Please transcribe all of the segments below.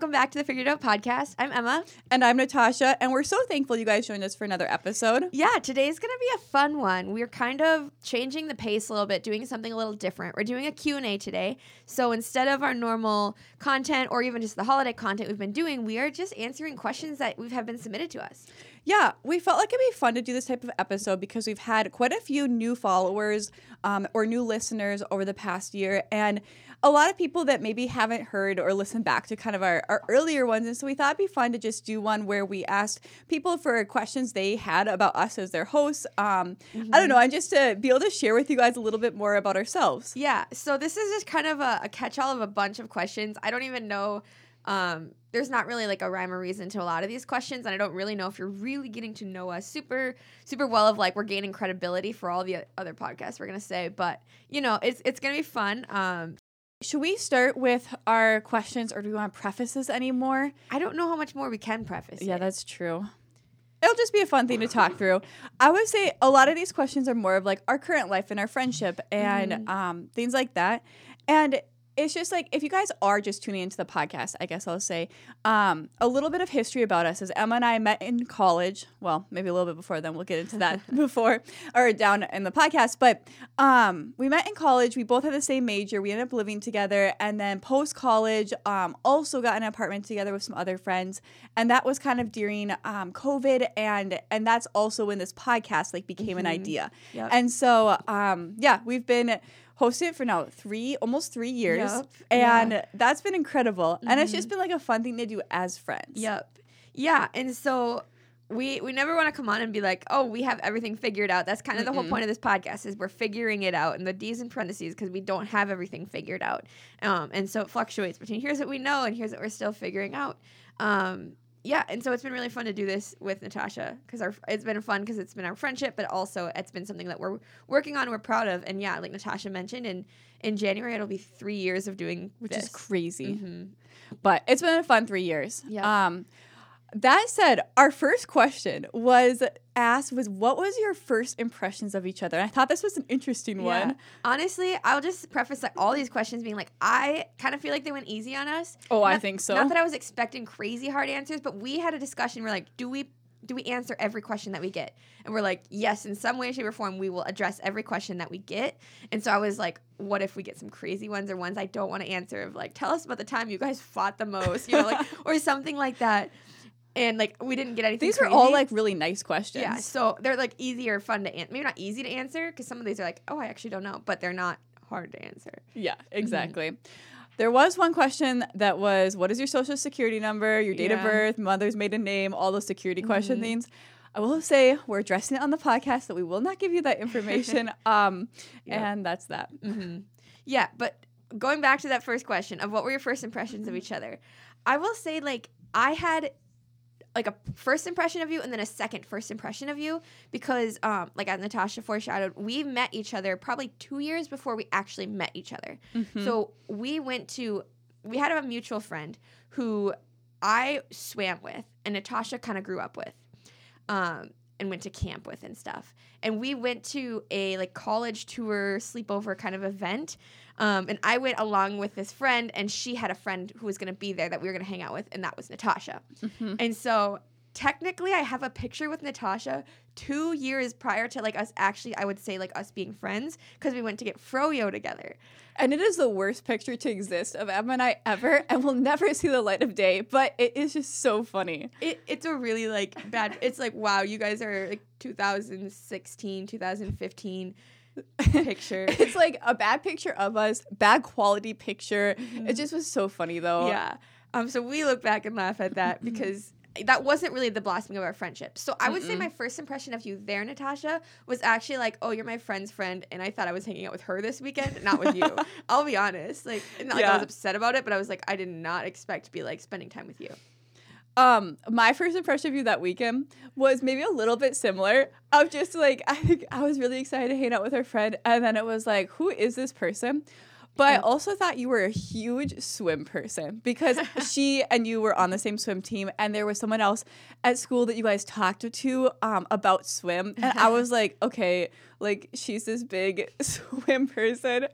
welcome back to the Figured Out podcast. I'm Emma. And I'm Natasha, and we're so thankful you guys joined us for another episode. Yeah, today's going to be a fun one. We're kind of changing the pace a little bit, doing something a little different. We're doing a Q&A today. So instead of our normal content or even just the holiday content we've been doing, we are just answering questions that we have been submitted to us. Yeah, we felt like it'd be fun to do this type of episode because we've had quite a few new followers um, or new listeners over the past year. And a lot of people that maybe haven't heard or listened back to kind of our, our earlier ones. And so we thought it'd be fun to just do one where we asked people for questions they had about us as their hosts. Um, mm-hmm. I don't know, and just to be able to share with you guys a little bit more about ourselves. Yeah. So this is just kind of a, a catch all of a bunch of questions. I don't even know. Um, there's not really like a rhyme or reason to a lot of these questions and i don't really know if you're really getting to know us super super well of like we're gaining credibility for all the other podcasts we're gonna say but you know it's it's gonna be fun um should we start with our questions or do we want prefaces anymore? I don't know how much more we can preface. Yeah, it. that's true. It'll just be a fun thing to talk through. I would say a lot of these questions are more of like our current life and our friendship and mm-hmm. um, things like that. And it's just like if you guys are just tuning into the podcast, I guess I'll say um, a little bit of history about us. As Emma and I met in college, well, maybe a little bit before then. We'll get into that before or down in the podcast. But um, we met in college. We both had the same major. We ended up living together, and then post college, um, also got an apartment together with some other friends, and that was kind of during um, COVID, and and that's also when this podcast like became mm-hmm. an idea. Yep. And so um, yeah, we've been hosted it for now three, almost three years. Yep. And yeah. that's been incredible. Mm-hmm. And it's just mm-hmm. been like a fun thing to do as friends. Yep. Yeah. And so we we never want to come on and be like, oh, we have everything figured out. That's kind of Mm-mm. the whole point of this podcast is we're figuring it out, and the D's in parentheses because we don't have everything figured out. Um, and so it fluctuates between here's what we know and here's what we're still figuring out. Um, yeah, and so it's been really fun to do this with Natasha because our it's been fun because it's been our friendship, but also it's been something that we're working on, we're proud of, and yeah, like Natasha mentioned, in in January it'll be three years of doing, which this. is crazy. Mm-hmm. But it's been a fun three years. Yeah. Um, that said, our first question was asked was what was your first impressions of each other? And I thought this was an interesting yeah. one. Honestly, I'll just preface like all these questions being like I kind of feel like they went easy on us. Oh, not, I think so. Not that I was expecting crazy hard answers, but we had a discussion. We're like, do we do we answer every question that we get? And we're like, yes, in some way, shape, or form, we will address every question that we get. And so I was like, what if we get some crazy ones or ones I don't want to answer? Of like, tell us about the time you guys fought the most, you know, like or something like that and like we didn't get anything. These crazy. are all like really nice questions. Yeah, so they're like easier, fun to answer. Maybe not easy to answer because some of these are like, oh, I actually don't know, but they're not hard to answer. Yeah, mm-hmm. exactly. Mm-hmm. There was one question that was, what is your social security number, your date yeah. of birth, mother's maiden name, all those security mm-hmm. question things. I will say we're addressing it on the podcast that we will not give you that information. um, yep. and that's that. Mm-hmm. Yeah, but going back to that first question of what were your first impressions of each other, I will say like I had like a first impression of you and then a second first impression of you because um like as Natasha foreshadowed, we met each other probably two years before we actually met each other. Mm-hmm. So we went to we had a mutual friend who I swam with and Natasha kind of grew up with. Um and went to camp with and stuff. And we went to a like college tour sleepover kind of event um, and I went along with this friend, and she had a friend who was going to be there that we were going to hang out with, and that was Natasha. Mm-hmm. And so technically, I have a picture with Natasha two years prior to like us actually, I would say like us being friends because we went to get froyo together. And it is the worst picture to exist of Emma and I ever, and will never see the light of day. But it is just so funny. It, it's a really like bad. It's like wow, you guys are like 2016, 2015 picture. it's like a bad picture of us, bad quality picture. Mm-hmm. It just was so funny though. Yeah. Um. So we look back and laugh at that because that wasn't really the blossoming of our friendship. So I would Mm-mm. say my first impression of you there, Natasha, was actually like, oh, you're my friend's friend, and I thought I was hanging out with her this weekend, not with you. I'll be honest. Like, not like I was upset about it, but I was like, I did not expect to be like spending time with you. Um, my first impression of you that weekend was maybe a little bit similar. Of just like I think I was really excited to hang out with her friend, and then it was like, who is this person? But I also thought you were a huge swim person because she and you were on the same swim team, and there was someone else at school that you guys talked to um, about swim, and I was like, okay, like she's this big swim person,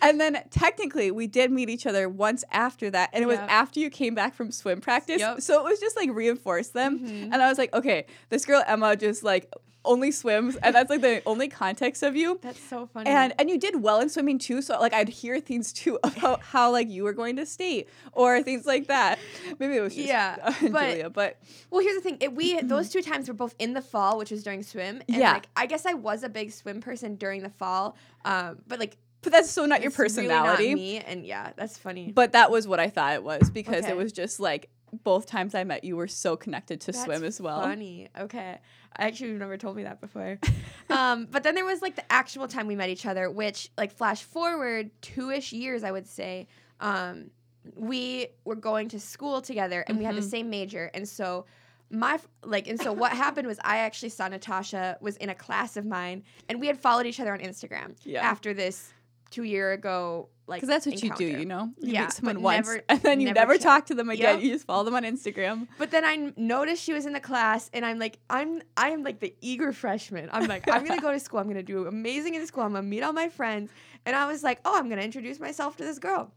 and then technically we did meet each other once after that, and it was after you came back from swim practice, Yep. so it was just like reinforced them, Mhm. and I was like, okay, this girl Emma just like only swims, and that's like the only context of you. That's so funny. And and you did well in swimming too. So like I'd hear things too about how like you were going to state or things like that. Maybe it was just Yeah, uh, but- Julia, but Well, here's the thing. It, we those two times were both in the fall, which was during swim. And Yeah. Like, I guess I was a big swim person during the fall. Um, but like but that's so not your it's really personality. not me. And yeah, that's funny. But that was what I thought it was because Okay. it was just like both times I met you were so connected to That's swim as well. Funny. Okay. I actually never told me that before. um, but then there was like the actual time we met each other, which like flash forward two ish years, I would say. Um, we were going to school together and we had the Mhm. same major, and so my like and so what happened was I actually saw Natasha was in a class of mine, and we had followed each other on Instagram Yeah. after this two year ago like Because that's what you do, you know? You Yeah, meet someone once never- and then you never never, talk to them again. Yep. You just follow them on Instagram. But then I n- noticed she was in the class, and I'm like, I'm, I am like the eager freshman. I'm like, I'm gonna go to school. I'm gonna do amazing in school. I'm gonna meet all my friends, and I was like, oh, I'm gonna introduce myself to this girl,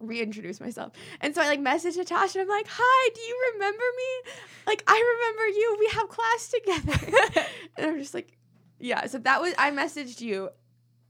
reintroduce myself. And so I like messaged Natasha. And I'm like, hi, do you remember me? Like, I remember you. We have class together. and I'm just like, yeah. So that was I messaged you.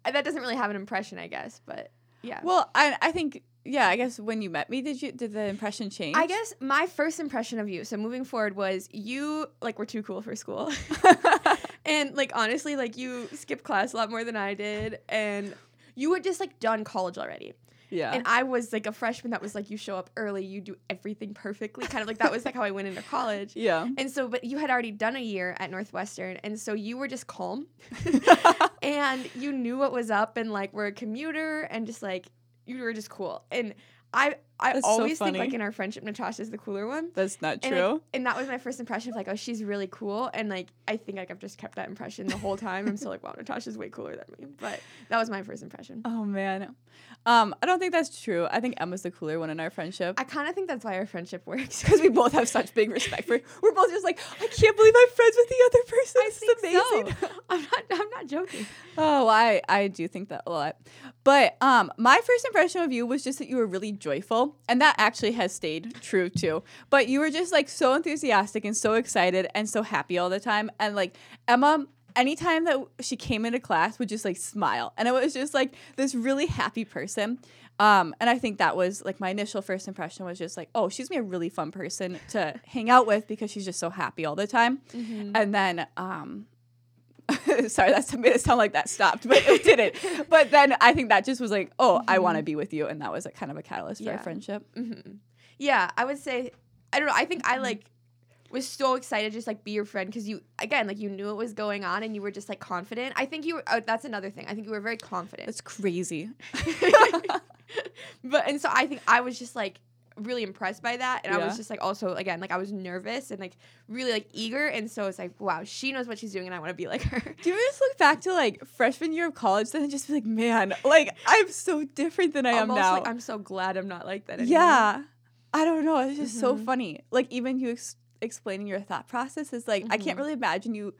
That doesn't really have an impression, I guess, but yeah. Well, I I think yeah, I guess when you met me, did you did the impression change? I guess my first impression of you, so moving forward, was you like were too cool for school. and like honestly, like you skipped class a lot more than I did. And you had just like done college already. Yeah. And I was like a freshman that was like, you show up early, you do everything perfectly. Kind of like that was like how I went into college. yeah. And so, but you had already done a year at Northwestern. And so you were just calm and you knew what was up and like we're a commuter and just like you were just cool. And I, I That's so always think like in our friendship, Natasha's the cooler one. That's not And, true. like, and that was my first impression of like, oh, she's really cool. And like, I think like I've just kept that impression the whole time. I'm still like, wow, Natasha's way cooler than me. But that was my first impression. Oh man. Um, I don't think that's true. I think Emma's the cooler one in our friendship. I kind of think that's why our friendship works. Because we both have such big respect for we're both just like, I can't believe I'm friends with the other person. I This amazing. so. I'm not. I'm not joking. Oh, I I do think that a lot. But um my first impression of you was just that you were really joyful. And that actually has stayed true too. But you were just like so enthusiastic and so excited and so happy all the time. And like Emma anytime that she came into class would just like smile. And it was just like this really happy person. Um, and i think that was like my initial first impression was just like oh she's gonna be a really fun person to hang out with because she's just so happy all the time. And then um, sorry that's made it sound like that stopped but it didn't. But then i think that just was like oh i want to be with you. And that was like kind of a catalyst for Yeah. our friendship. Hmm Yeah, I would say. I don't know. I think I like was so excited to just like be your friend because you again like you knew what was going on and you were just like confident. I think you were. Oh, that's another thing. I think you were very confident. that's crazy but and so I think I was just like really impressed by that and I was just like also again like I was nervous and like really like eager and so it's like wow she knows what she's doing and I want to be like her. Do you ever just look back to like freshman year of college then and just be like, man, like I'm so different than I am now? like I'm so glad I'm not like that anymore. yeah. I don't know. It's just so Mhm. funny. Like even you ex- explaining your thought process is like I can't Mhm. really imagine you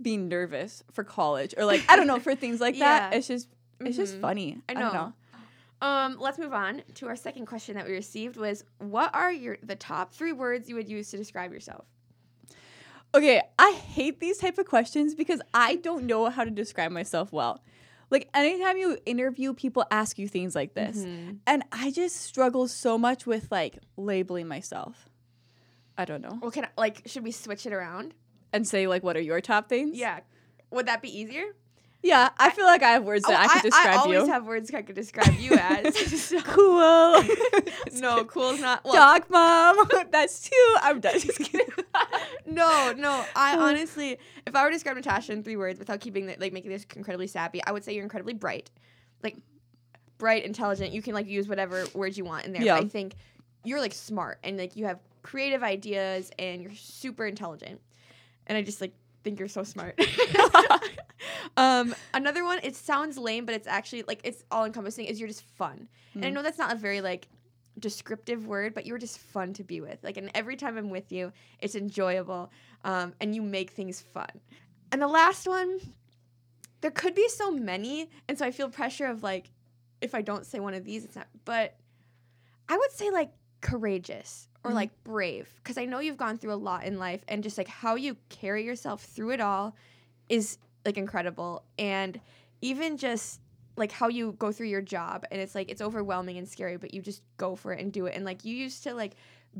being nervous for college or like I don't know for things like that. Yeah. It's just it's just Mhm. funny. I don't know. Um, let's move on to our second question that we received was what are your the top three words you would use to describe yourself? Okay, I hate these type of questions because I don't know how to describe myself well. Like anytime you interview, people ask you things like this. Mhm. And I just struggle so much with like labeling myself. I don't know. Well, can I, like should we switch it around? And say like what are your top things? Yeah. Would that be easier? Yeah, I feel like I have words oh, that I could describe Oh, I always you. have words I could describe you as. So- cool. no, cool is not. Well, Dog mom. That's two. I'm done. Just kidding. no, no. I honestly, if I were to describe Natasha in three words without keeping the, like making this incredibly sappy, I would say you're incredibly bright, like bright, intelligent. You can like use whatever words you want in there. Yeah. But I think you're like smart and like you have creative ideas and you're super intelligent. And I just like think you're so smart. um, another one. It sounds lame, but it's actually like it's all encompassing. Is you're just fun, and I Mm. know that's not a very like descriptive word, but you're just fun to be with. Like, and every time I'm with you, it's enjoyable, um, and you make things fun. And the last one, there could be so many, and so I feel pressure of like, if I don't say one of these, it's not. But I would say like courageous or Mhm. like brave, because I know you've gone through a lot in life, and just like how you carry yourself through it all is like incredible, and even just like how you go through your job and it's like it's overwhelming and scary but you just go for it and do it and like you used to like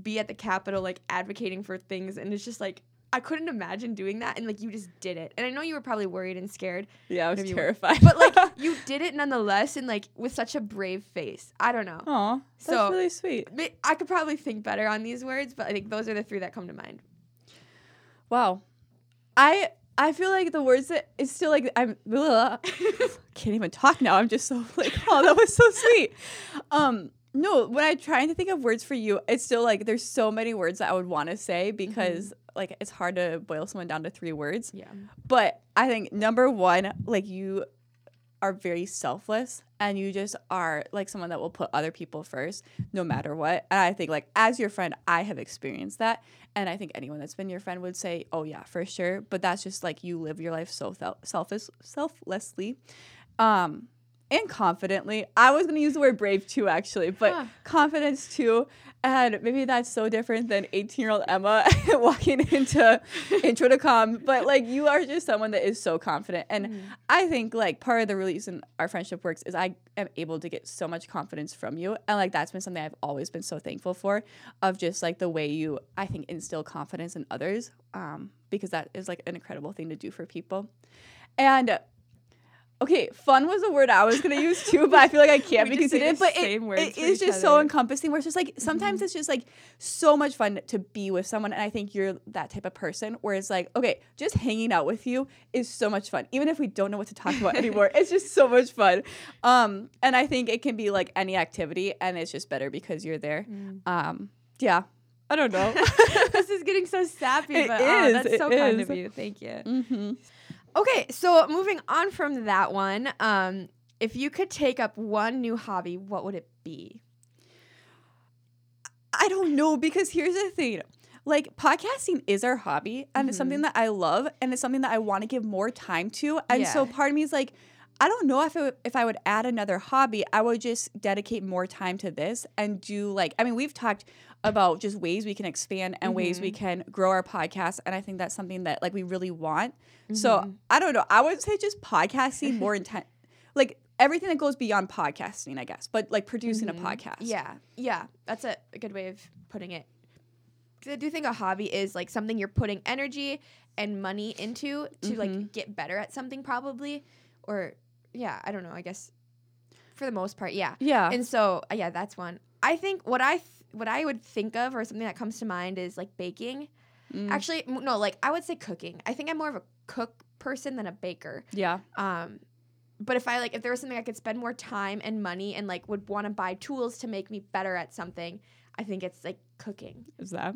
be at the capitol like advocating for things and it's just like i couldn't imagine doing that and like you just did it and i know you were probably worried and scared Yeah, I was terrified. but like you did it nonetheless and like with such a brave face i don't know Aw, that's So- really sweet. I could probably think better on these words but i think those are the three that come to mind Wow. I I feel like the words that it's still like I'm ugh, can't even talk now. I'm just so like, oh, that was so sweet. Um, no, when I'm trying to think of words for you, it's still like there's so many words that I would want to say because like it's hard to boil someone down to three words. yeah But I think number one, like you are very selfless and you just are like someone that will put other people first no matter what. And I think like as your friend, I have experienced that. And I think anyone that's been your friend would say, "Oh yeah, for sure." But that's just like you live your life so selfish selflessly. Um and confidently. I was going to use the word brave too actually, but Huh. confidence too. And maybe that's so different than 18-year-old Emma walking into intro to com, but like you are just someone that is so confident. And Mm-hmm. I think like part of the reason our friendship works is I am able to get so much confidence from you. And like that's been something I've always been so thankful for of just like the way you I think instill confidence in others. Um, because that is like an incredible thing to do for people. And Okay, fun was a word I was gonna use too, but I feel like I can't because it is. But it, it is just so encompassing. Where it's just like sometimes it's just like so much fun to be with someone, and I think you're that type of person. Where it's like, okay, just hanging out with you is so much fun, even if we don't know what to talk about anymore. It's just so much fun. Um, and I think it can be like any activity, and it's just better because you're there. Um, yeah, I don't know. this is getting so sappy It but ah, is, that's it so kind is. of you thank you mm-hmm. Okay, so moving on from that one, um, if you could take up one new hobby, what would it be? I don't know because here's the thing. Like podcasting is our hobby and it's something that I love and it's something that I want to give more time to. And so part of me is like I don't know if it, if I would add another hobby, I would just dedicate more time to this and do like I mean we've talked about just ways we can expand and ways we mm-hmm. can grow our podcast and I think that's something that like we really want. So mm-hmm. I don't know. I would say just podcasting more intent like everything that goes beyond podcasting, I guess, but like producing a mm-hmm. podcast. Yeah, yeah, that's a, a good way of putting it. I do think a hobby is like something you're putting energy and money into to like get better at something, probably, or yeah, I don't know. I guess for the most part, yeah. Yeah. And so uh, yeah, that's one. I think what I th- what I would think of or something that comes to mind is like baking. Mm. Actually, no, like I would say cooking. I think I'm more of a cook person than a baker. yeah. Um, but if I like, if there was something I could spend more time and money and like would want to buy tools to make me better at something, I think it's like cooking. is that?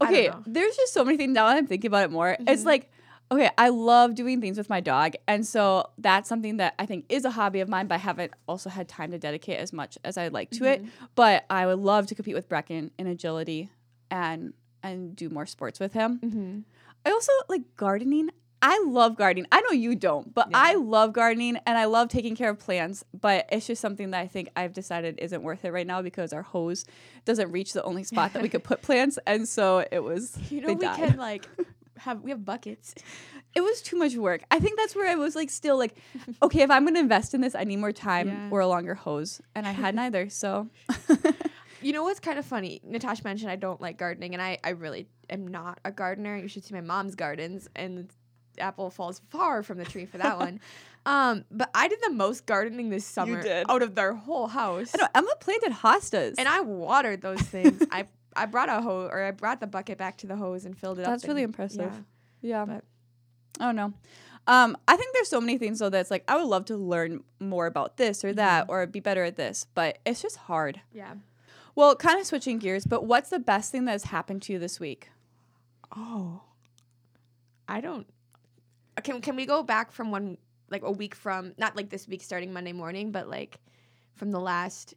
Okay, there's just so many things now that I'm thinking about it more. It's Mhm. like, okay, I love doing things with my dog. And so that's something that I think is a hobby of mine, but I haven't also had time to dedicate as much as I'd like to it. But I would love to compete with Brecken in agility and and do more sports with him. Mm-hmm. I also like gardening. I love gardening. I know you don't, but Yeah. I love gardening and I love taking care of plants. But it's just something that I think I've decided isn't worth it right now because our hose doesn't reach the only spot that we could put plants, and so it was. You know, we died. can like have we have buckets. It was too much work. I think that's where I was like, still like, okay, if I'm going to invest in this, I need more time Yeah. or a longer hose, and I had neither. So You know what's kind of funny? Natasha mentioned I don't like gardening, and I I really am not a gardener. You should see my mom's gardens, and the apple falls far from the tree for that one. Um, but I did the most gardening this summer did. out of their whole house. I know Emma planted hostas, and I watered those things. I I brought a hose or I brought the bucket back to the hose and filled it up. That's really and- impressive. yeah. yeah. but- I don't know. Um, I think there's so many things though that's like I would love to learn more about this or that or be better at this, but it's just hard. Yeah. Well, kind of switching gears, but what's the best thing that has happened to you this week? Oh. I don't. can can we go back from one like a week from not like this week starting Monday morning, but like from the last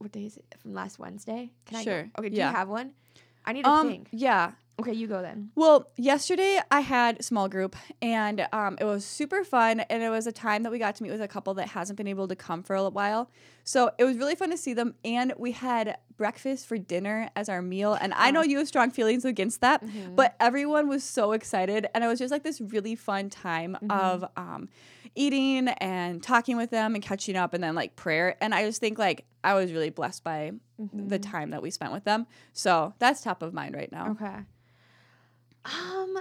what day is it? From last Wednesday? Can I Sure? Okay, do yeah. you have one? I need to Um, think. yeah. Okay, you go then. Well, yesterday I had small group and um, it was super fun. And it was a time that we got to meet with a couple that hasn't been able to come for a while. So it was really fun to see them. And we had breakfast for dinner as our meal. And I know you have strong feelings against that, but everyone was so excited. And it was just like this really fun time of um, eating and talking with them and catching up and then like prayer. And I just think like I was really blessed by the time that we spent with them. So that's top of mind right now. Okay. Um,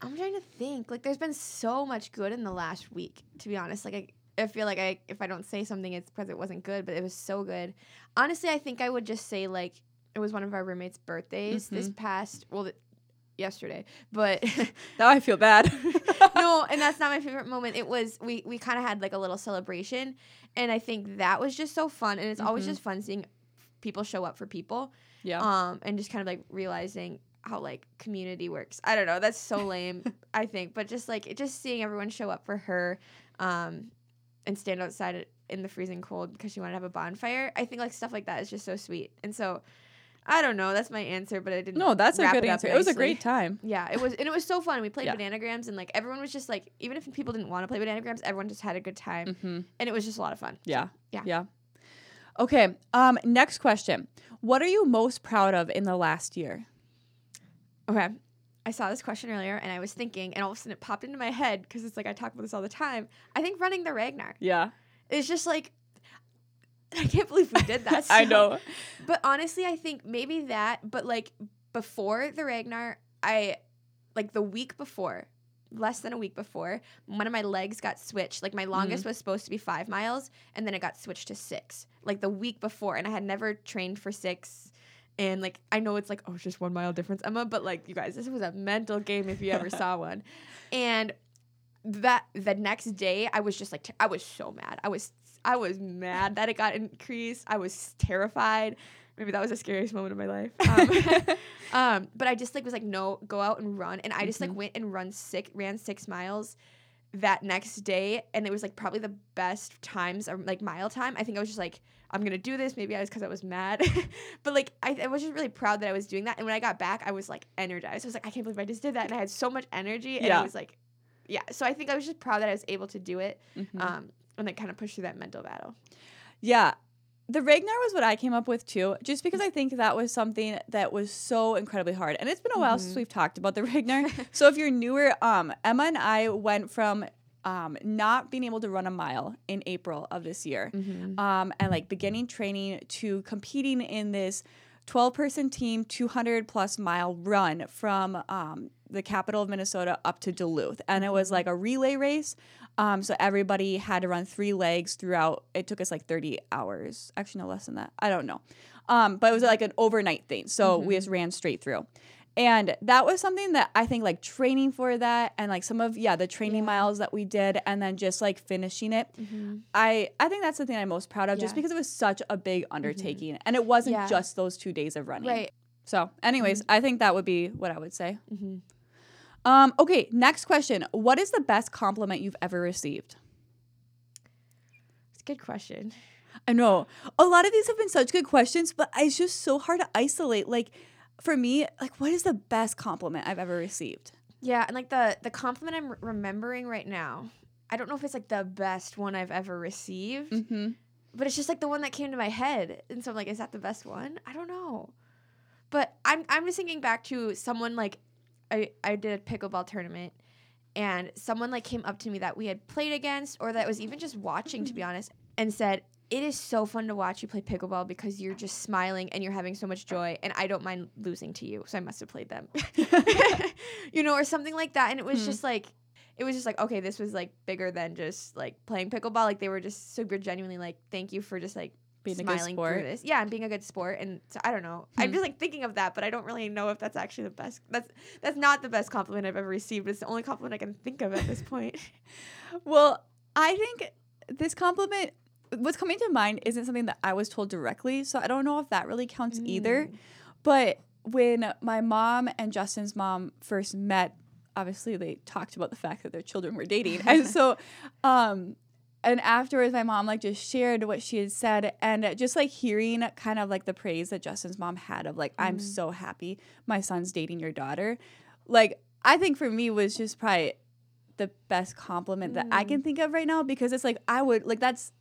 I'm trying to think. Like, there's been so much good in the last week. To be honest, like I, I feel like I if I don't say something, it's because it wasn't good, but it was so good. Honestly, I think I would just say like it was one of our roommates' birthdays this past well, th- yesterday, but. Now I feel bad. no, and that's not my favorite moment. It was we we kind of had like a little celebration, and I think that was just so fun. And it's always just fun seeing people show up for people, yeah. um, and just kind of like realizing how like community works. I don't know. That's so lame. I think, but just like just seeing everyone show up for her, um, and stand outside it- in the freezing cold because she wanted to have a bonfire. I think like stuff like that is just so sweet. And so, I don't know. That's my answer, but I didn't. no, that's a good it answer. It was a great time. Yeah, it was, and it was so fun. We played Yeah. bananagrams, and like everyone was just like, even if people didn't want to play bananagrams, everyone just had a good time, Mm-hmm. and it was just a lot of fun. Yeah. yeah. Yeah. Okay. Um. Next question. What are you most proud of in the last year? Okay, I saw this question earlier, and I was thinking, and all of a sudden it popped into my head because it's like I talk about this all the time. I think running the Ragnar Yeah. It's just like. I can't believe we did that. I know. But honestly, I think maybe that, but like before the Ragnar, I like the week before, less than a week before, one of my legs got switched. Like my mm-hmm. longest was supposed to be five miles, and then it got switched to six. Like the week before, and I had never trained for six. And like I know it's like oh it's just one mile difference, Emma, but like you guys, this was a mental game if you ever saw one. And that the next day, I was just like t- I was so mad. I was I was mad that it got increased. I was terrified. Maybe that was the scariest moment of my life. Um, um, but I just like was like, no, go out and run. And I just like went and run six, ran six miles that next day, and it was like probably the best times or like mile time. I think I was just like, I'm gonna do this. Maybe I was because I was mad, but like I, I was just really proud that I was doing that. And when I got back, I was like energized. I was like, I can't believe I just did that, and I had so much energy. And Yeah. I was like, yeah. So I think I was just proud that I was able to do it, Mhm. um, and then kind of push through that mental battle. Yeah. The Ragnar was what I came up with too, just because I think that was something that was so incredibly hard. And it's been a while since we've talked about the Ragnar. so if you're newer, um, Emma and I went from um, not being able to run a mile in April of this year, um, and like beginning training to competing in this 12 person team, 200 plus mile run from um, the capital of Minnesota up to Duluth. And it was like a relay race. Um, so everybody had to run three legs throughout. It took us like 30 hours. Actually, no less than that. I don't know. Um, but it was like an overnight thing. So we just mm-hmm. ran straight through. And that was something that I think like training for that and like some of yeah the training miles that we did and then just like finishing it. Mm-hmm. I I think that's the thing I'm most proud of just because it was such a big mm-hmm. undertaking and it wasn't Yeah. just those 2 days of running. Right. So, anyways, I think that would be what I would say. Um, okay, next question. What is the best compliment you've ever received? It's a good question. I know a lot of these have been such good questions, but it's just so hard to isolate. Like for me, like what is the best compliment I've ever received? Yeah, and like the the compliment I'm remembering right now, I don't know if it's like the best one I've ever received, Mm-hmm. but it's just like the one that came to my head, and so I'm like, is that the best one? I don't know, but I'm I'm just thinking back to someone like I I did a pickleball tournament, and someone like came up to me that we had played against, or that was even just watching, to be honest, and said. It is so fun to watch you play pickleball because you're just smiling and you're having so much joy, and I don't mind losing to you, so I must have played them. you know, or something like that. And it was Hmm. just like, it was just like, okay, this was like bigger than just like playing pickleball. Like they were just super genuinely like, thank you for just like Being a good smiling sport. this. Yeah, and being a good sport. And so I don't know. I'm just like thinking of that, but I don't really know if that's actually the best. That's that's not the best compliment I've ever received. It's the only compliment I can think of at this point. Well, I think this compliment, what's coming to mind, isn't something that I was told directly. So I don't know if that really counts either. But when my mom and Justin's mom first met obviously they talked about the fact that their children were dating. and so um and afterwards my mom like just shared what she had said and just like hearing kind of like the praise that Justin's mom had of like I'm mm-hmm. so happy my son's dating your daughter. Like I think for me was just probably the best compliment that I mm. can think of right now because it's like I would like that's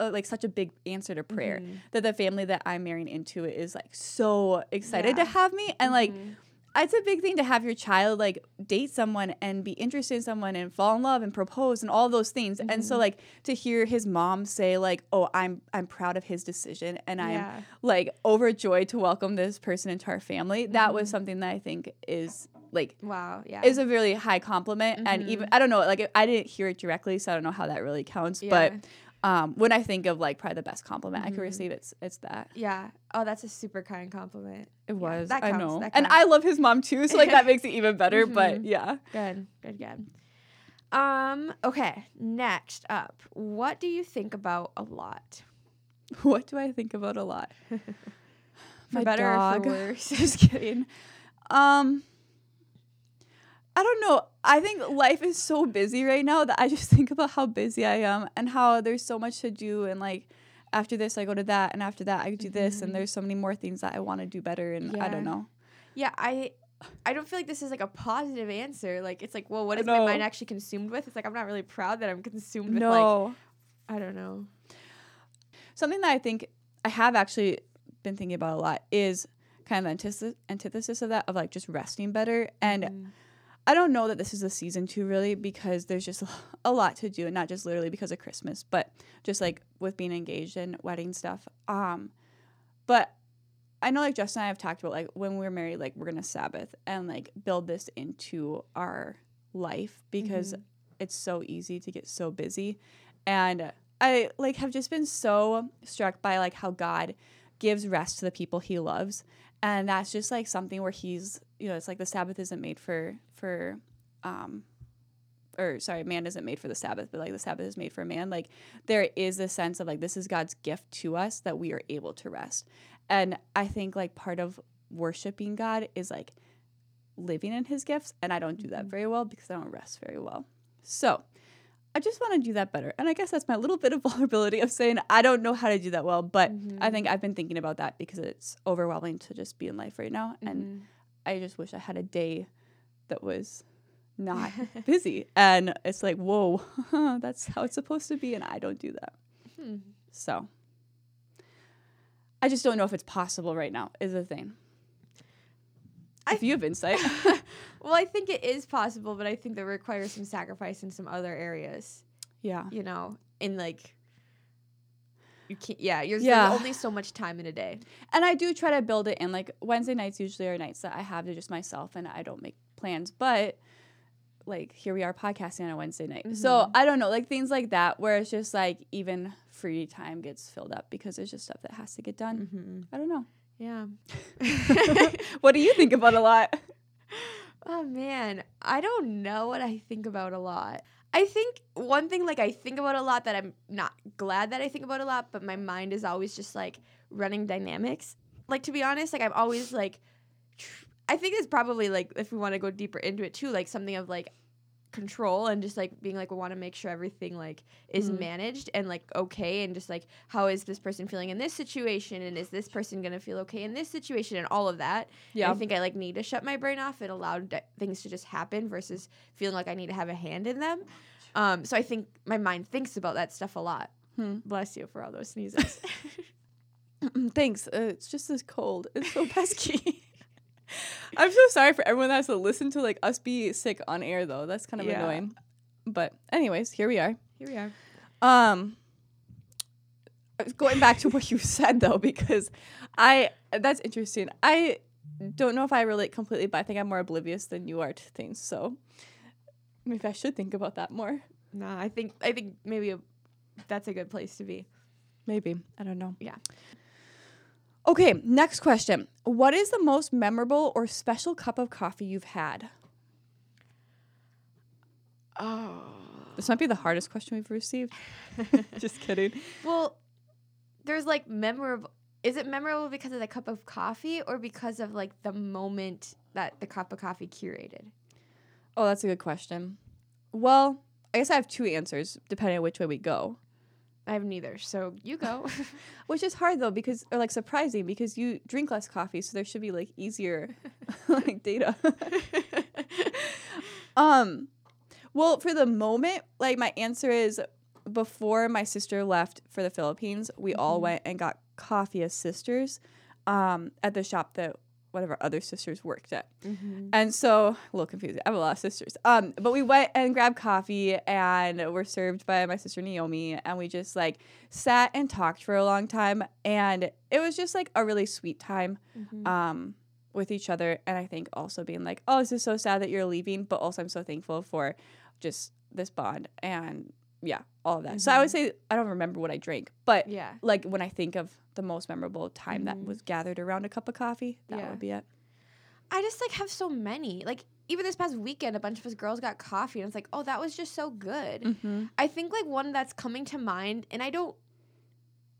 uh, like such a big answer to prayer mm-hmm. that the family that I'm marrying into is like so excited Yeah. to have me and like mm-hmm. It's a big thing to have your child like date someone and be interested in someone and fall in love and propose and all those things. And so mm-hmm. like to hear his mom say like oh I'm I'm proud of his decision and I'm like overjoyed to welcome this person into our family that was mm-hmm. something that I think is like Wow. Yeah. is a really high compliment. And even mm-hmm. I don't know like I didn't hear it directly so I don't know how that really counts but um, when I think of like probably the best compliment I could receive it's it's that yeah. Oh, that's a super kind compliment. it Yeah, was that I know and. I love his mom too so like that makes it even better but yeah Good. Good. Good. Um. Okay. Next up, what do you think about a lot? what do I think about a lot For better or for worse? just kidding um I don't know. I think life is so busy right now that I just think about how busy I am and how there's so much to do and like after this I go to that and after that I do this and there's so many more things that I want to do better and I don't Mm-hmm. Know. Yeah. I. I don't feel like this is like a positive answer. Like it's like, well, what is my mind actually consumed with? It's like I'm not really proud that I'm consumed with like I don't know. Something that I think I have actually been thinking about a lot is kind of the antithesis, antithesis of that of like just resting better and Mm-hmm. I don't know that this is a season two really because there's just a lot to do and not just literally because of Christmas, but just like with being engaged and wedding stuff. Um, but I know like Justin and I have talked about like when we're married, like we're gonna Sabbath and like build this into our life because it's so easy to get so busy. And I like have just been so struck by like how God gives rest to the people he loves. And that's just like something where he's you know, it's like the Sabbath isn't made for for um or sorry, man isn't made for the Sabbath, but like the Sabbath is made for man. Like there is this sense of like this is God's gift to us that we are able to rest. And I think like part of worshiping God is like living in his gifts. And I don't do that very well because I don't rest very well. So I just want to do that better. And I guess that's my little bit of vulnerability of saying I don't know how to do that well, but I think I've been thinking about that because it's overwhelming to just be in life right now. And I just wish I had a day that was not busy. And it's like, whoa, that's how it's supposed to be. And I don't do that. Hmm. So I just don't know if it's possible right now, is the thing. I- if you have insight. Well, I think it is possible, but I think that requires some sacrifice in some other areas. yeah. You know, in like you can't. Yeah, you're Yeah. only so much time in a day. And I do try to build it in. Like Wednesday nights usually are nights that I have to just myself and I don't make plans. But like here we are podcasting on a Wednesday night. So I don't know, like things like that where it's just like even free time gets filled up because there's just stuff that has to get done. Mm-hmm. I don't know. Yeah. what do you think about a lot? Oh man, I don't know what I think about a lot. I think one thing like I think about a lot that I'm not glad that I think about a lot, but my mind is always just like running dynamics. Like to be honest, like I'm always like tr- I think it's probably like if we want to go deeper into it too, like something of like control and just like being like we want to make sure everything like is Mhm. managed and like okay and just like how is this person feeling in this situation and is this person going to feel okay in this situation and all of that. Yeah. I think I like need to shut my brain off and allow d- things to just happen versus feeling like I need to have a hand in them. Um, so I think my mind thinks about that stuff a lot. Hmm. Bless you for all those sneezes. Thanks. Uh, it's just this cold. It's so pesky. I'm so sorry for everyone that has to listen to like us be sick on air though. That's kind of Yeah. annoying. But anyways, here we are. Here we are. Um going back to what you said though because I that's interesting. I don't know if I relate completely, but I think I'm more oblivious than you are to things. So maybe I should think about that more. Nah, I think I think maybe a, that's a good place to be. Maybe. I don't know. Yeah. Okay, next question. What is the most memorable or special cup of coffee you've had? Oh. This might be the hardest question we've received. Just kidding. Well, there's like memorable. Is it memorable because of the cup of coffee or because of like the moment that the cup of coffee curated? Oh, that's a good question. Well, I guess I have two answers depending on which way we go. I have neither, so you go. Which is hard though because or like surprising because you drink less coffee, so there should be like easier like data. um well, for the moment, like my answer is before my sister left for the Philippines, we all went and got coffee as sisters um at the shop that one of our other sisters worked at. And so, a little confusing. I have a lot of sisters. Um, but we went and grabbed coffee and were served by my sister Naomi, and we just like sat and talked for a long time, and it was just like a really sweet time, um, with each other. And I think also being like, oh, this is so sad that you're leaving, but also I'm so thankful for just this bond and yeah, all of that. So I would say I don't remember what I drank, but yeah. like when I think of the most memorable time that Mhm. was gathered around a cup of coffee, that Yeah. would be it. I just like have so many. Like even this past weekend, a bunch of us girls got coffee, and it's like, oh, that was just so good. Mm-hmm. I think like one that's coming to mind, and I don't,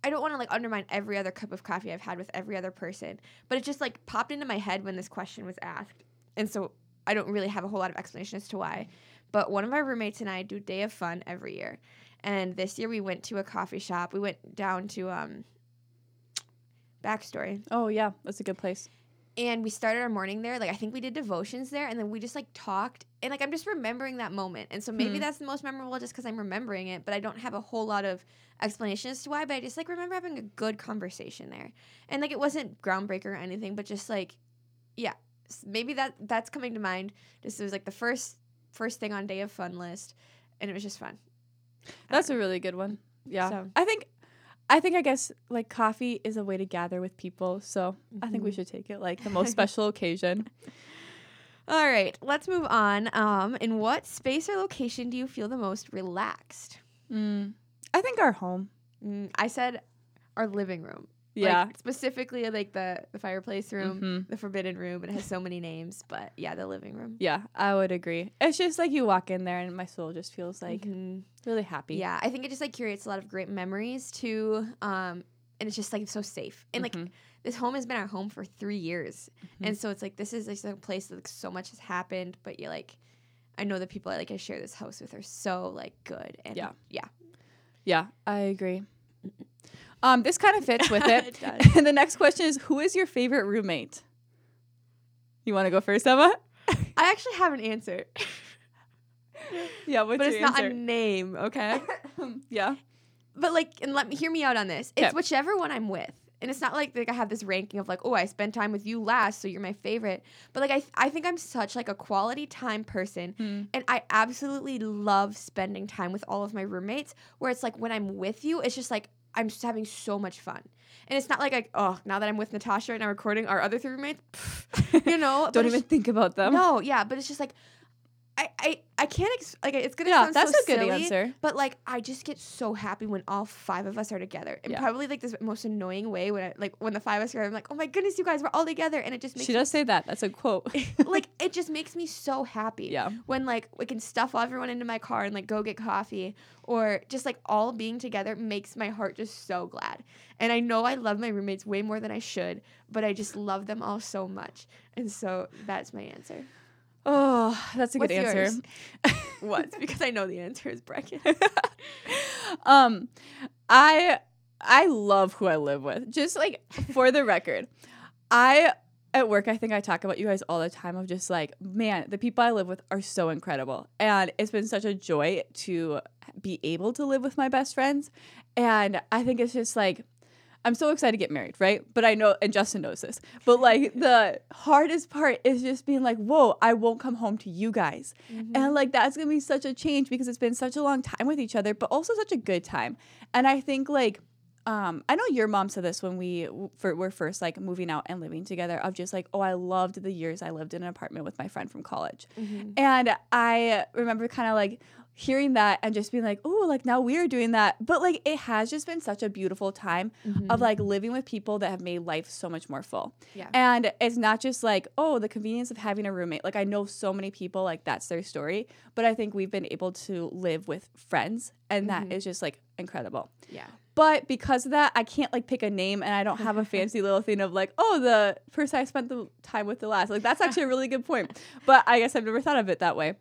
I don't want to like undermine every other cup of coffee I've had with every other person, but it just like popped into my head when this question was asked, and so I don't really have a whole lot of explanation as to why. But one of my roommates and I do Day of Fun every year, and this year we went to a coffee shop. We went down to um, Backstory, Oh yeah, that's a good place. and we started our morning there. Like I think we did devotions there, and then we just like talked. And like I'm just remembering that moment, and so maybe Hmm. that's the most memorable just because I'm remembering it. But I don't have a whole lot of explanation as to why. But I just like remember having a good conversation there, and like it wasn't groundbreaker or anything, but just like, yeah, maybe that that's coming to mind. Just it was like the first first thing on day of fun list, and it was just fun. That's a really good one. Yeah. So- I think I think I guess like coffee is a way to gather with people, so I think we Mhm. should take it like the most special occasion. All right, let's move on. Um, in what space or location do you feel the most relaxed? Mm. I think our home. Mm, I said our living room. Yeah. Like, specifically like the the fireplace room, Mhm. the forbidden room. It has so many names, but yeah, the living room. Yeah, I would agree. It's just like you walk in there and my soul just feels like Mhm. really happy. yeah, I think it just like creates a lot of great memories too. Um, and it's just like so safe. And like Mhm. this home has been our home for three years, Mhm. and so it's like this is like a place that like so much has happened, but you're like. I know the people I like I share this house with are so like good and Yeah. yeah. Yeah, I agree. Um, this kind of fits with it. It and the next question is who is your favorite roommate? You want to go first, Emma? I actually have an answer, Yeah, what's but it's your not a name. Okay. yeah. but like and let me hear me out on this it's Okay. whichever one i'm with and it's not like, like i have this ranking of like oh i spend time with you last so you're my favorite but like i, th- I think i'm such like a quality time person Hmm. and i absolutely love spending time with all of my roommates where it's like when i'm with you it's just like i'm just having so much fun and it's not like like oh now that i'm with natasha and i'm recording our other three roommates pff, you know Don't even think about them. no yeah but it's just like I, I, I can't ex- like it's gonna yeah, sound that's so a good silly, answer. but like I just get so happy when all five of us are together. And Yeah. probably like this most annoying way when I like when the five of us are I'm like, oh my goodness, you guys, we're all together and it just makes She does say that. That's a quote. like it just makes me so happy. yeah. When like we can stuff everyone into my car and like go get coffee or just like all being together makes my heart just so glad. And I know I love my roommates way more than I should, but I just love them all so much. And so that's my answer. Oh, that's a good What's answer. what? Because I know the answer is Brecken. um, I I love who I live with. Just like for the record, I at work I think I talk about you guys all the time of just like man, the people I live with are so incredible, and it's been such a joy to be able to live with my best friends, and I think it's just like. I'm so excited to get married, right? But I know, and Justin knows this, but like the hardest part is just being like, whoa, I won't come home to you guys. And like that's gonna be such a change because it's been such a long time with each other, but also such a good time. And I think like um, I know your mom said this when we for, were first like moving out and living together of just like, oh, I loved the years I lived in an apartment with my friend from college. Mhm. And I remember kind of like hearing that and just being like, oh, like now we're doing that. But like it has just been such a beautiful time of like living with people that have made life so much more full. Yeah. And it's not just like, oh, the convenience of having a roommate. Like I know so many people like that's their story, but I think we've been able to live with friends and that Mhm. is just like incredible. Yeah. But because of that, I can't like pick a name and I don't have a fancy little thing of like, oh, the person I spent the time with the last. Like that's actually a really good point. But I guess I've never thought of it that way.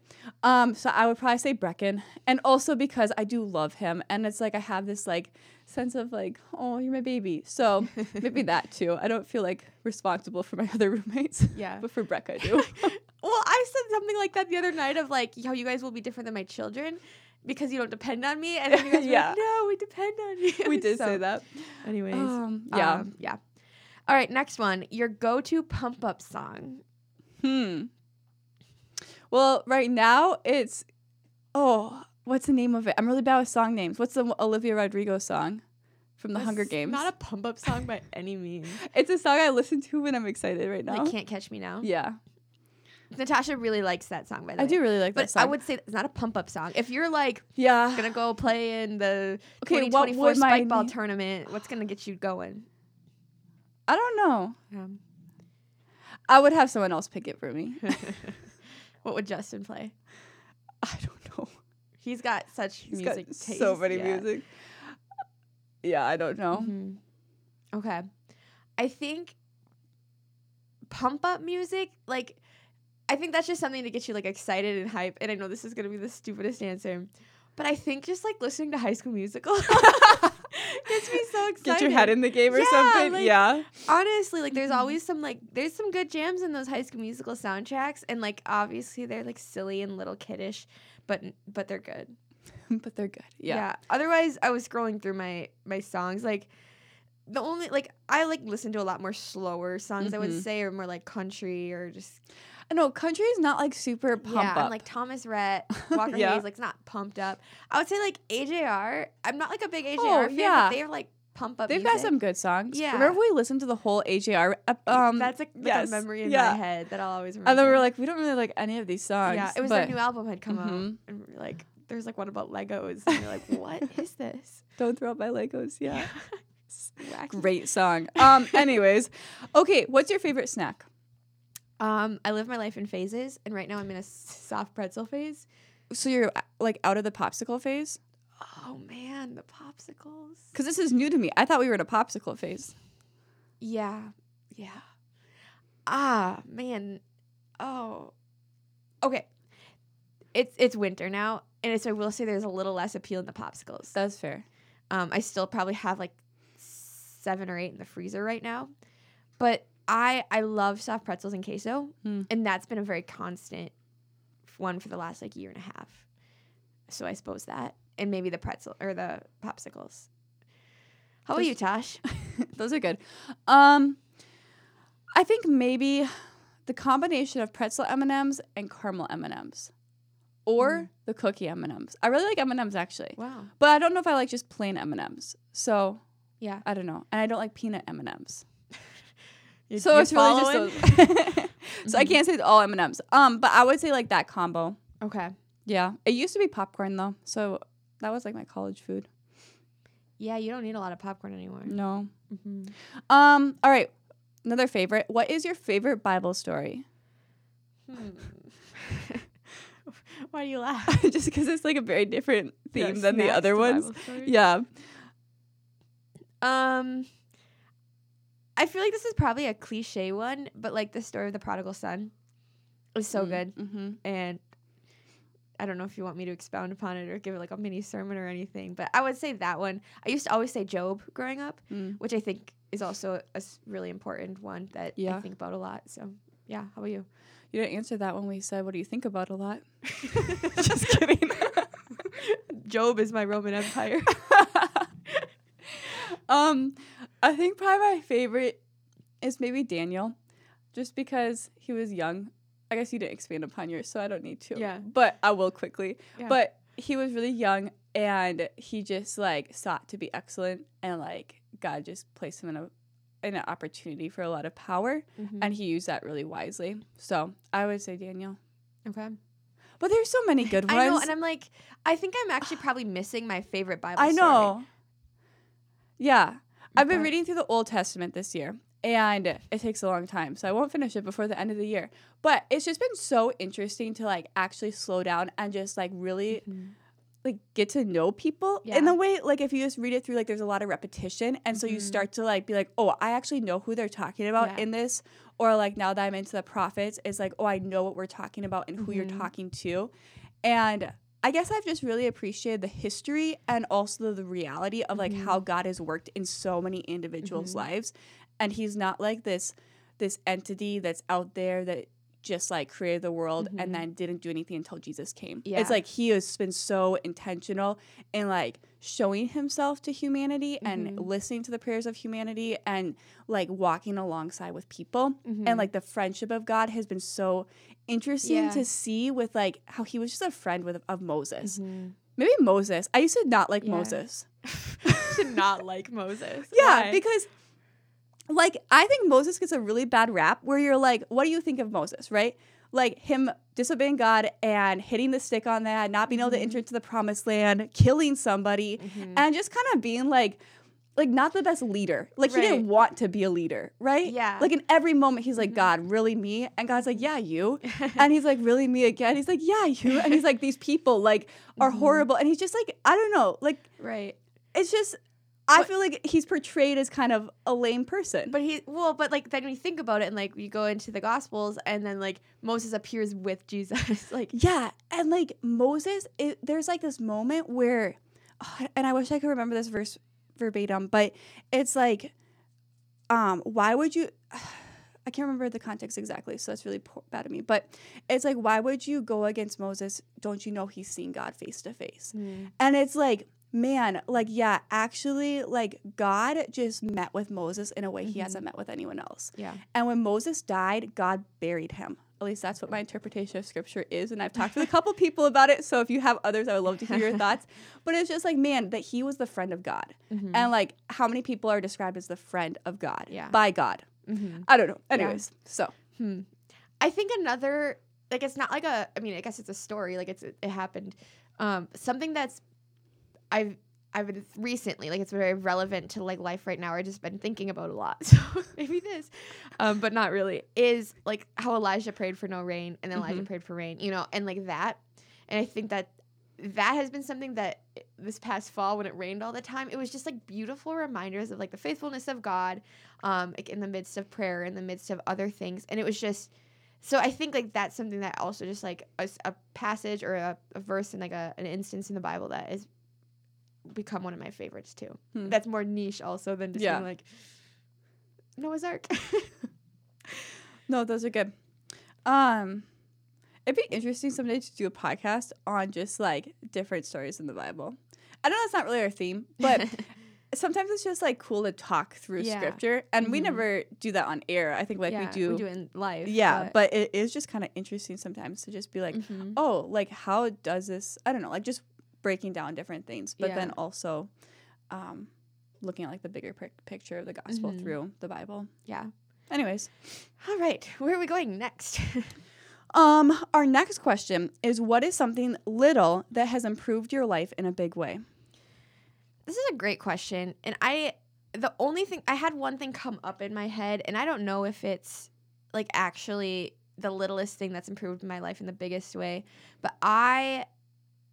Um, so I would probably say Brecken. And also because I do love him and it's like I have this like sense of like, oh, you're my baby. So maybe that too. I don't feel like responsible for my other roommates. Yeah. but for Breck I do. Well, I said something like that the other night of like how you guys will be different than my children because you don't depend on me, and then you guys Yeah. were like, "No, we depend on you." we did So, say that. Anyways, Um, yeah. Um, yeah. All right, next one. Your go-to pump up song. Hmm. Well, right now it's oh, what's the name of it? I'm really bad with song names. What's the Olivia Rodrigo song from the Hunger Games? Not a pump up song by any means. it's a song I listen to when I'm excited right now. Like Can't Catch Me Now. yeah, Natasha really likes that song by the way. I way. do really like that song. But. I would say it's not a pump up song. If you're like yeah. gonna go play in the Okay, what 2024 would my spike ball name- tournament, what's gonna get you going? I don't know. Um, I would have someone else pick it for me. what would Justin play? I don't know. He's got such He's music got taste. so many yeah. music. Yeah, I don't know. Mhm. Okay. I think pump up music, like, I think that's just something to get you like excited and hype. And I know this is gonna be the stupidest answer, but I think just like listening to High School Musical gets me so excited. Get your head in the game or Yeah, something. like- yeah. Honestly, like there's always some like there's some good jams in those High School Musical soundtracks, and like obviously they're like silly and little kiddish, but but they're good. but they're good. Yeah. Otherwise, I was scrolling through my my songs. Like the only like I like listen to a lot more slower songs. I would Mhm. say, or more like country or just I know country is not like super pumped yeah. up. And like Thomas Rhett, Walker Yeah. Hayes, like it's not pumped up. I would say like AJR. I'm not like a big AJR Oh, fan, yeah. but they're like pump up. They've music. got some good songs. Yeah. Remember we listened to the whole AJR um That's like, like yes, a memory in yeah. my head that I'll always remember. and then we were like, we don't really like any of these songs. yeah, it was but their new album had come out, Mhm. and we were like, there's like one about Legos, and you're like, what is this? Don't throw out my Legos. Yeah. Great song. Um anyways, okay, what's your favorite snack? Um, I live my life in phases, and right now I'm in a soft pretzel phase. So you're uh, like out of the popsicle phase? Oh man, the popsicles. Cuz this is new to me. I thought we were in a popsicle phase. Yeah, yeah. Ah man. Oh. Okay. It's it's winter now, and so I will say there's a little less appeal in the popsicles. That's fair. Um, I still probably have like seven or eight in the freezer right now, but I I love soft pretzels and queso, Hmm. and that's been a very constant one for the last like year and a half. So I suppose that, and maybe the pretzel or the popsicles. How about you, Tash? Those are good. Um I think maybe the combination of pretzel M&Ms and caramel M&Ms or Mm. the cookie M&Ms. I really like M&Ms actually. Wow. But I don't know if I like just plain M&Ms. So, Yeah. I don't know. And I don't like peanut M&Ms. You- So you it's really just those. so I can't say all M&Ms. Um, but I would say like that combo. okay. Yeah. It used to be popcorn though. So that was like my college food. Yeah, you don't need a lot of popcorn anymore. No. Mm-hmm. Um, all right. Another favorite. What is your favorite Bible story? Hmm. Why do you laugh? just because it's like a very different Yeah, theme than the other ones. Yeah. Um, I feel like this is probably a cliche one, but like the story of the prodigal son is so good, Mm-hmm. and I don't know if you want me to expound upon it or give it like a mini sermon or anything, but I would say that one. I used to always say Job growing up, Mm. which I think is also a really important one that Yeah. I think about a lot. So yeah, how about you? You didn't answer that when we said, "What do you think about a lot?" Just kidding. Job is my Roman Empire. um, I think probably my favorite is maybe Daniel, just because he was young. I guess you didn't expand upon yours, so I don't need to. Yeah. But I will quickly. Yeah. But he was really young, and he just like sought to be excellent, and like God just placed him in a in an opportunity for a lot of power, Mhm. and he used that really wisely. So I would say Daniel. okay. But there's so many good ones. I know, and I'm like, I think I'm actually probably missing my favorite Bible. I story. know. Yeah. I've been reading through the Old Testament this year, and it takes a long time, so I won't finish it before the end of the year. But it's just been so interesting to like actually slow down and just like really Mhm. like get to know people in Yeah. the way like if you just read it through like there's a lot of repetition and so you Mhm. start to like be like oh i actually know who they're talking about Yeah. in this or like now that i'm into the prophets it's like oh i know what we're talking about and who you're Mhm. talking to and i guess i've just really appreciated the history and also the reality of like how god has worked in so many individuals Mhm. lives and he's not like this this entity that's out there that just like created the world Mhm. and then didn't do anything until Jesus came. Yeah. It's like he has been so intentional in like showing himself to humanity and Mhm. listening to the prayers of humanity and like walking alongside with people. Mhm. And like the friendship of God has been so interesting Yeah. to see with like how he was just a friend with of Moses. Mhm. Maybe Moses. I used to not like Yeah. Moses. to not like Moses. Yeah, Why? because like I think Moses gets a really bad rap where you're like, what do you think of Moses, right? Like him disobeying God and hitting the stick on that, not being able to Mhm. enter into the promised land, killing somebody, Mhm. and just kind of being like like not the best leader. Like he didn't want to be a leader, right? Yeah. Like in every moment he's like, Mhm. God, really me? And God's like, Yeah, you. and he's like, Really me again? He's like, Yeah, you. And he's like, These people like are Mhm. horrible. And he's just like, I don't know, like right. it's just I But- feel like he's portrayed as kind of a lame person. But he well, but like then we think about it and like you go into the gospels and then like Moses appears with Jesus. like yeah, and like Moses, it, there's like this moment where, oh, and I wish I could remember this verse verbatim, but it's like, um, why would you? I can't remember the context exactly, so that's really poor, bad of me. But it's like, why would you go against Moses? Don't you know he's seen God face to face? And it's like, man, like, yeah, actually, like, God just met with Moses in a way he Mhm. hasn't met with anyone else. Yeah. And when Moses died, God buried him. At least that's what my interpretation of scripture is. And I've talked with a couple people about it. So if you have others, I would love to hear your thoughts. But it's just like, man, that he was the friend of God. Mhm. And like, how many people are described as the friend of God Yeah. by God? Mhm. I don't know. Anyways, so. Hmm. I think another like it's not like a I mean I guess it's a story like it's it happened. Um, something that's I've I've been recently like it's very relevant to like life right now. Or I've just been thinking about a lot. So maybe this, um, but not really. Is like how Elijah prayed for no rain and then Elijah Mhm. prayed for rain. You know, and like that. And I think that that has been something that this past fall when it rained all the time it was just like beautiful reminders of like the faithfulness of god um like in the midst of prayer in the midst of other things and it was just so i think like that's something that also just like a passage or a, a verse in like a, an instance in the bible that has become one of my favorites too Hmm. that's more niche also than just Yeah. being like noah's ark No, those are good. Um, it'd be interesting someday to do a podcast on just like different stories in the Bible. I know that's not really our theme, but sometimes it's just like cool to talk through Yeah. scripture, and we Mhm. never do that on air. I think like yeah, we do. we do it in life yeah, but it is just kind of interesting sometimes to just be like, Mhm. oh, like how does this? I don't know, like just breaking down different things, but then also, um, looking at like the bigger pic- picture of the gospel Mhm. through the Bible. yeah Anyways, all right where are we going next Um, our next question is what is something little that has improved your life in a big way? This is a great question. And I, the only thing, I had one thing come up in my head, and I don't know if it's like actually the littlest thing that's improved my life in the biggest way, but I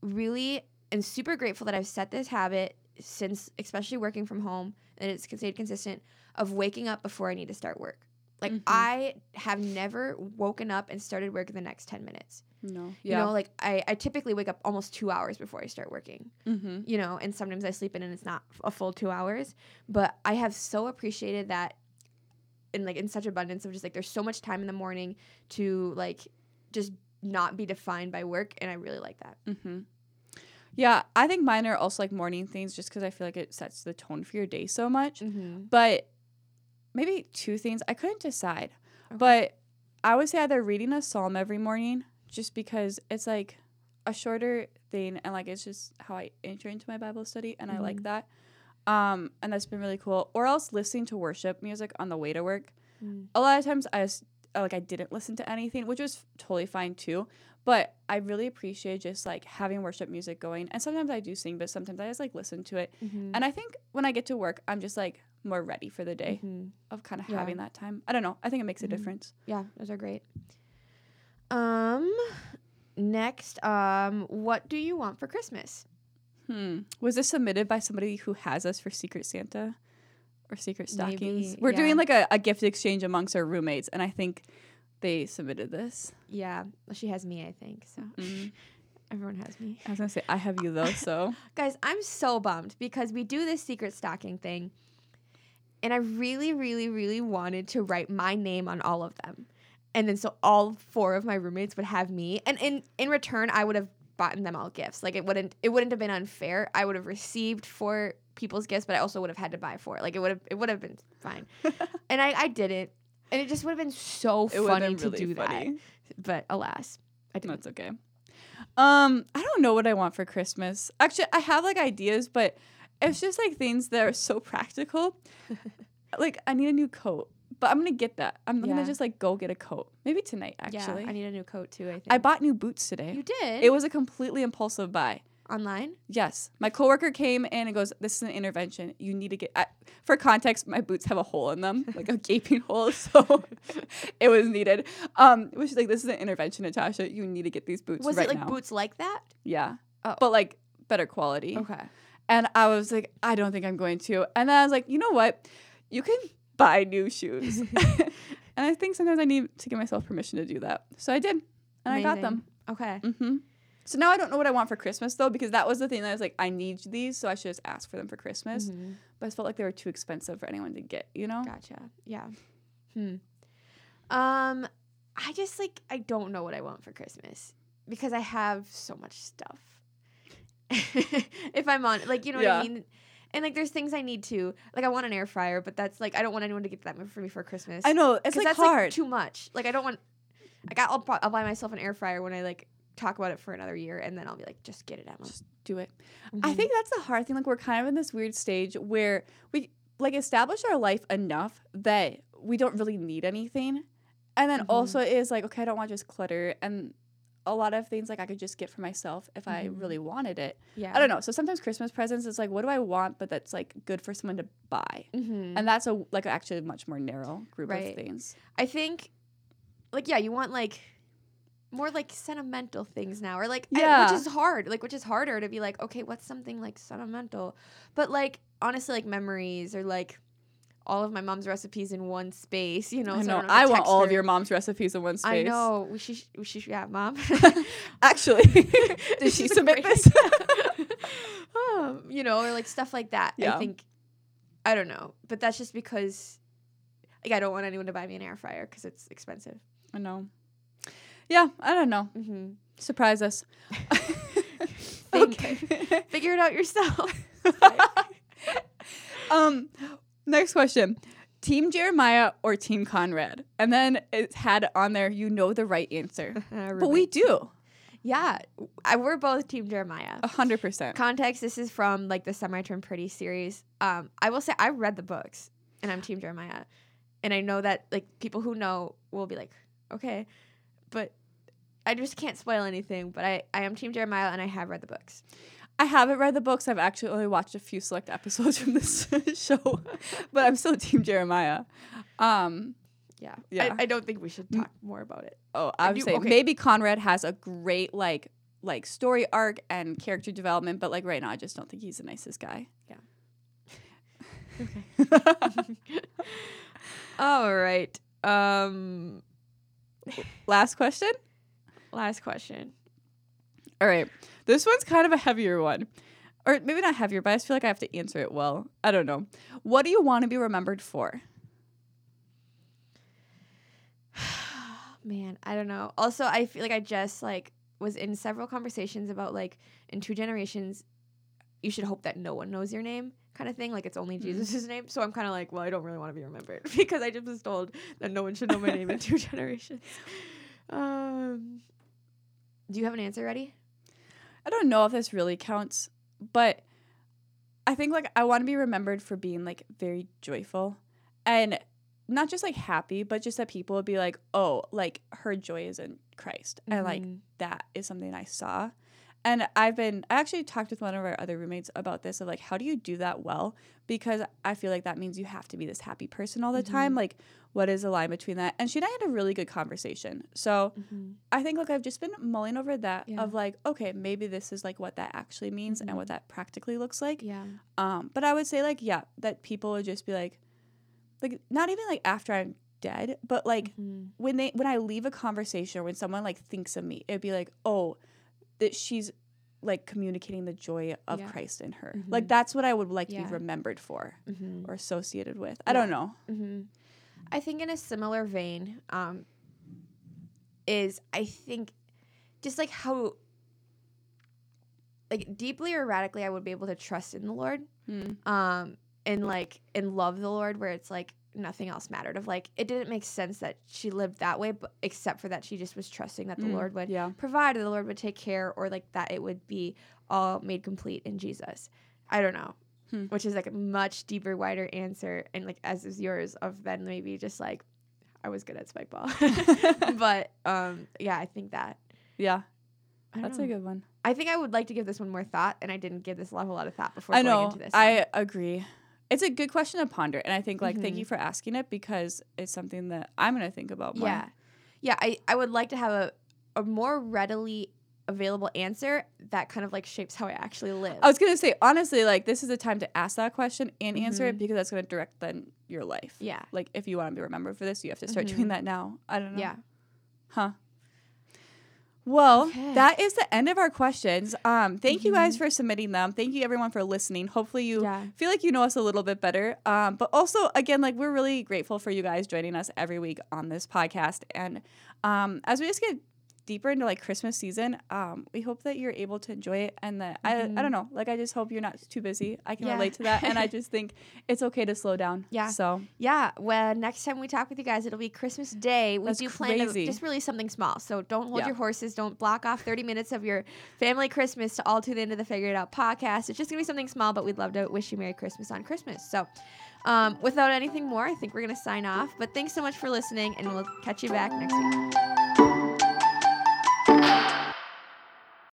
really am super grateful that I've set this habit since, especially working from home, and it's stayed consistent of waking up before I need to start work. Like, Mhm. I have never woken up and started work in the next 10 minutes. No. Yeah. You know, like I, I typically wake up almost two hours before I start working mm-hmm. you know, and sometimes I sleep in and it's not a full two hours. But I have so appreciated that in like in such abundance of just like there's so much time in the morning to like just not be defined by work and I really like that. Mm-hmm. Yeah, I think mine are also like morning things just because I feel like it sets the tone for your day so much. Mm-hmm. But maybe two things. I couldn't decide. Okay. But I would say either reading a psalm every morning just because it's like a shorter thing and like it's just how I enter into my Bible study and I like Mhm. that. Um, and that's been really cool. Or else listening to worship music on the way to work. Mm. A lot of times I was like I didn't listen to anything, which was totally fine too. But I really appreciate just like having worship music going. And sometimes I do sing, but sometimes I just like listen to it. Mm-hmm. And I think when I get to work, I'm just like more ready for the day Mhm. of kind of Yeah. having that time. I don't know. I think it makes a Mhm. difference. Yeah, those are great. Um, next, um, what do you want for Christmas? Hmm. Was this submitted by somebody who has us for Secret Santa or Secret Stockings? Maybe, We're yeah. doing like a, a gift exchange amongst our roommates, and I think they submitted this. Yeah, well, she has me, I think. So Mm. everyone has me. I was gonna say I have you though, so Guys, I'm so bummed because we do this secret stocking thing, and I really, really, really wanted to write my name on all of them, and then so all four of my roommates would have me, and in in return, I would have bought them all gifts. Like it wouldn't it wouldn't have been unfair. I would have received for people's gifts, but I also would have had to buy for it. Like it would have it would have been fine, and I I did it, and it just would have been so it funny been to really do funny. that. But alas, I didn't. That's okay. Um, I don't know what I want for Christmas. Actually, I have like ideas, but it's just like things that are so practical. like I need a new coat, but I'm gonna get that. I'm Yeah. gonna just like go get a coat. Maybe tonight actually. yeah, I need a new coat too. I think I bought new boots today. you did It was a completely impulsive buy. Online. Yes, my coworker came in and goes, "This is an intervention. You need to get." I, for context, my boots have a hole in them, like a gaping hole, so it was needed. Um, it was just like, "This is an intervention, Natasha. You need to get these boots Was right it like now." boots like that? Yeah, Oh. but like better quality. Okay. And I was like, "I don't think I'm going to." And then I was like, "You know what? You can buy new shoes." and I think sometimes I need to give myself permission to do that, so I did, and I got them. Okay. hmm So now I don't know what I want for Christmas though, because that was the thing that I was like, I need these, so I should just ask for them for Christmas. Mhm. But I felt like they were too expensive for anyone to get, you know? Gotcha. Yeah. Hmm. Um, I just like I don't know what I want for Christmas because I have so much stuff. if I'm on, like, you know what I mean. And like, there's things I need to like. I want an air fryer, but that's like I don't want anyone to get that for me for Christmas. I know It's like that's hard. like too much. Like I don't want. Like I'll I'll buy myself an air fryer when I like talk about it for another year, and then I'll be like, just get it, Emma. just do it. I Mhm. think that's the hard thing. Like we're kind of in this weird stage where we like establish our life enough that we don't really need anything, and then Mhm. also is like, okay, I don't want just clutter and. A lot of things like I could just get for myself if I Mhm. really wanted it. yeah. I don't know. So sometimes Christmas presents is like, what do I want, but that's like good for someone to buy. Mm-hmm. and that's a like actually a much more narrow group Right. of things. I think, like, yeah, you want like more like sentimental things now, or like, I- Yeah. which is hard, like, which is harder to be like, okay, what's something like sentimental, but like honestly, like memories or like all of my mom's recipes in one space, you know. I so know. I, want all of your mom's recipes in one space. I know. We should. We should. Yeah, mom. Actually, did she submit this? um, you know, or like stuff like that. Yeah. I think. I don't know, but that's just because. Like, I don't want anyone to buy me an air fryer because it's expensive. I know. Yeah, I don't know. Mm-hmm. Surprise us. Okay. Figure it out yourself. um, next question. Team Jeremiah or Team Conrad? And then it had on there, you know the right answer. But we do. yeah, I, we're both Team Jeremiah. A hundred percent. Context: This is from like the Summer I Turned Pretty series. Um, I will say I read the books, and I'm Team Jeremiah, and I know that like people who know will be like, okay, but I just can't spoil anything. But I I am Team Jeremiah, and I have read the books. I haven't read the books. I've actually only watched a few select episodes from this show, but I'm still Team Jeremiah. Um, Yeah, Yeah. I, I don't think we should talk more about it. oh, I would do- say okay. maybe Conrad has a great like like story arc and character development, but like right now, I just don't think he's the nicest guy. Yeah. okay. All right. Um, Last question. last question. All right, this one's kind of a heavier one, or maybe not heavier, but I just feel like I have to answer it well. I don't know. What do you want to be remembered for? Man, I don't know. Also, I feel like I just like was in several conversations about like in two generations, you should hope that no one knows your name, kind of thing. Like it's only Mhm. Jesus' name. So I'm kind of like, well, I don't really want to be remembered because I just was told that no one should know my name in two generations. Um, do you have an answer ready? I don't know if this really counts, but I think like I want to be remembered for being like very joyful and not just like happy, but just that people would be like, oh, like her joy is in Christ. And like Mhm. that is something I saw. And I've been, I actually talked with one of our other roommates about this of like, how do you do that well? Because I feel like that means you have to be this happy person all the Mm-hmm. time. Like, what is the line between that? And she and I had a really good conversation. So I think, like, I've just been mulling over that Mm-hmm. Yeah. of like, okay, maybe this is like what that actually means and what that practically looks like. Mm-hmm. Yeah. Um, but I would say like yeah, that people would just be like, like not even like after I'm dead, but like Mm-hmm. when they when I leave a conversation or when someone like thinks of me, it'd be like oh, that she's like communicating the joy of Yeah. Christ in her. Like that's what I would like to be remembered for Mm-hmm. or associated with. I don't know. hmm I think in a similar vein, um, is I think just like how like deeply or radically I would be able to trust in the Lord, Mm. um, and like and love the Lord, where it's like nothing else mattered. Of like it didn't make sense that she lived that way, but except for that she just was trusting that the Mm, Lord would yeah. provide, or the Lord would take care, or like that it would be all made complete in Jesus. I don't know. Hmm. Which is like a much deeper, wider answer, and like as is yours of then maybe just like I was good at spike ball, but um yeah, I think that Yeah, that's know. a good one. I think I would like to give this one more thought, and I didn't give this a whole lot of thought before I going know. into this. I agree. It's a good question to ponder, and I think like thank Mhm. you for asking it because it's something that I'm gonna think about more. yeah, yeah. I I would like to have a a more readily available answer that kind of like shapes how I actually live. I was gonna say honestly, like this is the time to ask that question and answer it Mhm. because that's gonna direct then your life. yeah, Like if you want to be remembered for this, you have to start Mhm. doing that now. I don't know. yeah. Huh. Well, Okay. that is the end of our questions. Um, thank you Mm-hmm. guys for submitting them. Thank you everyone for listening. Hopefully you Yeah. feel like you know us a little bit better. Um, but also again, like we're really grateful for you guys joining us every week on this podcast. And um, as we just get deeper into like Christmas season, um, we hope that you're able to enjoy it and that I, I don't know, like I just hope you're not too busy. I can Mm-hmm. Yeah. relate to that. And I just think it's okay to slow down. Yeah. So Yeah, well, next time we talk with you guys, it'll be Christmas Day. We That's do plan to just release something small. So don't hold Yeah. your horses. Don't block off 30 minutes of your family Christmas to all tune into the Figure It Out podcast. It's just going to be something small, but we'd love to wish you Merry Christmas on Christmas. So um, without anything more, I think we're going to sign off. But thanks so much for listening, and we'll catch you back next week.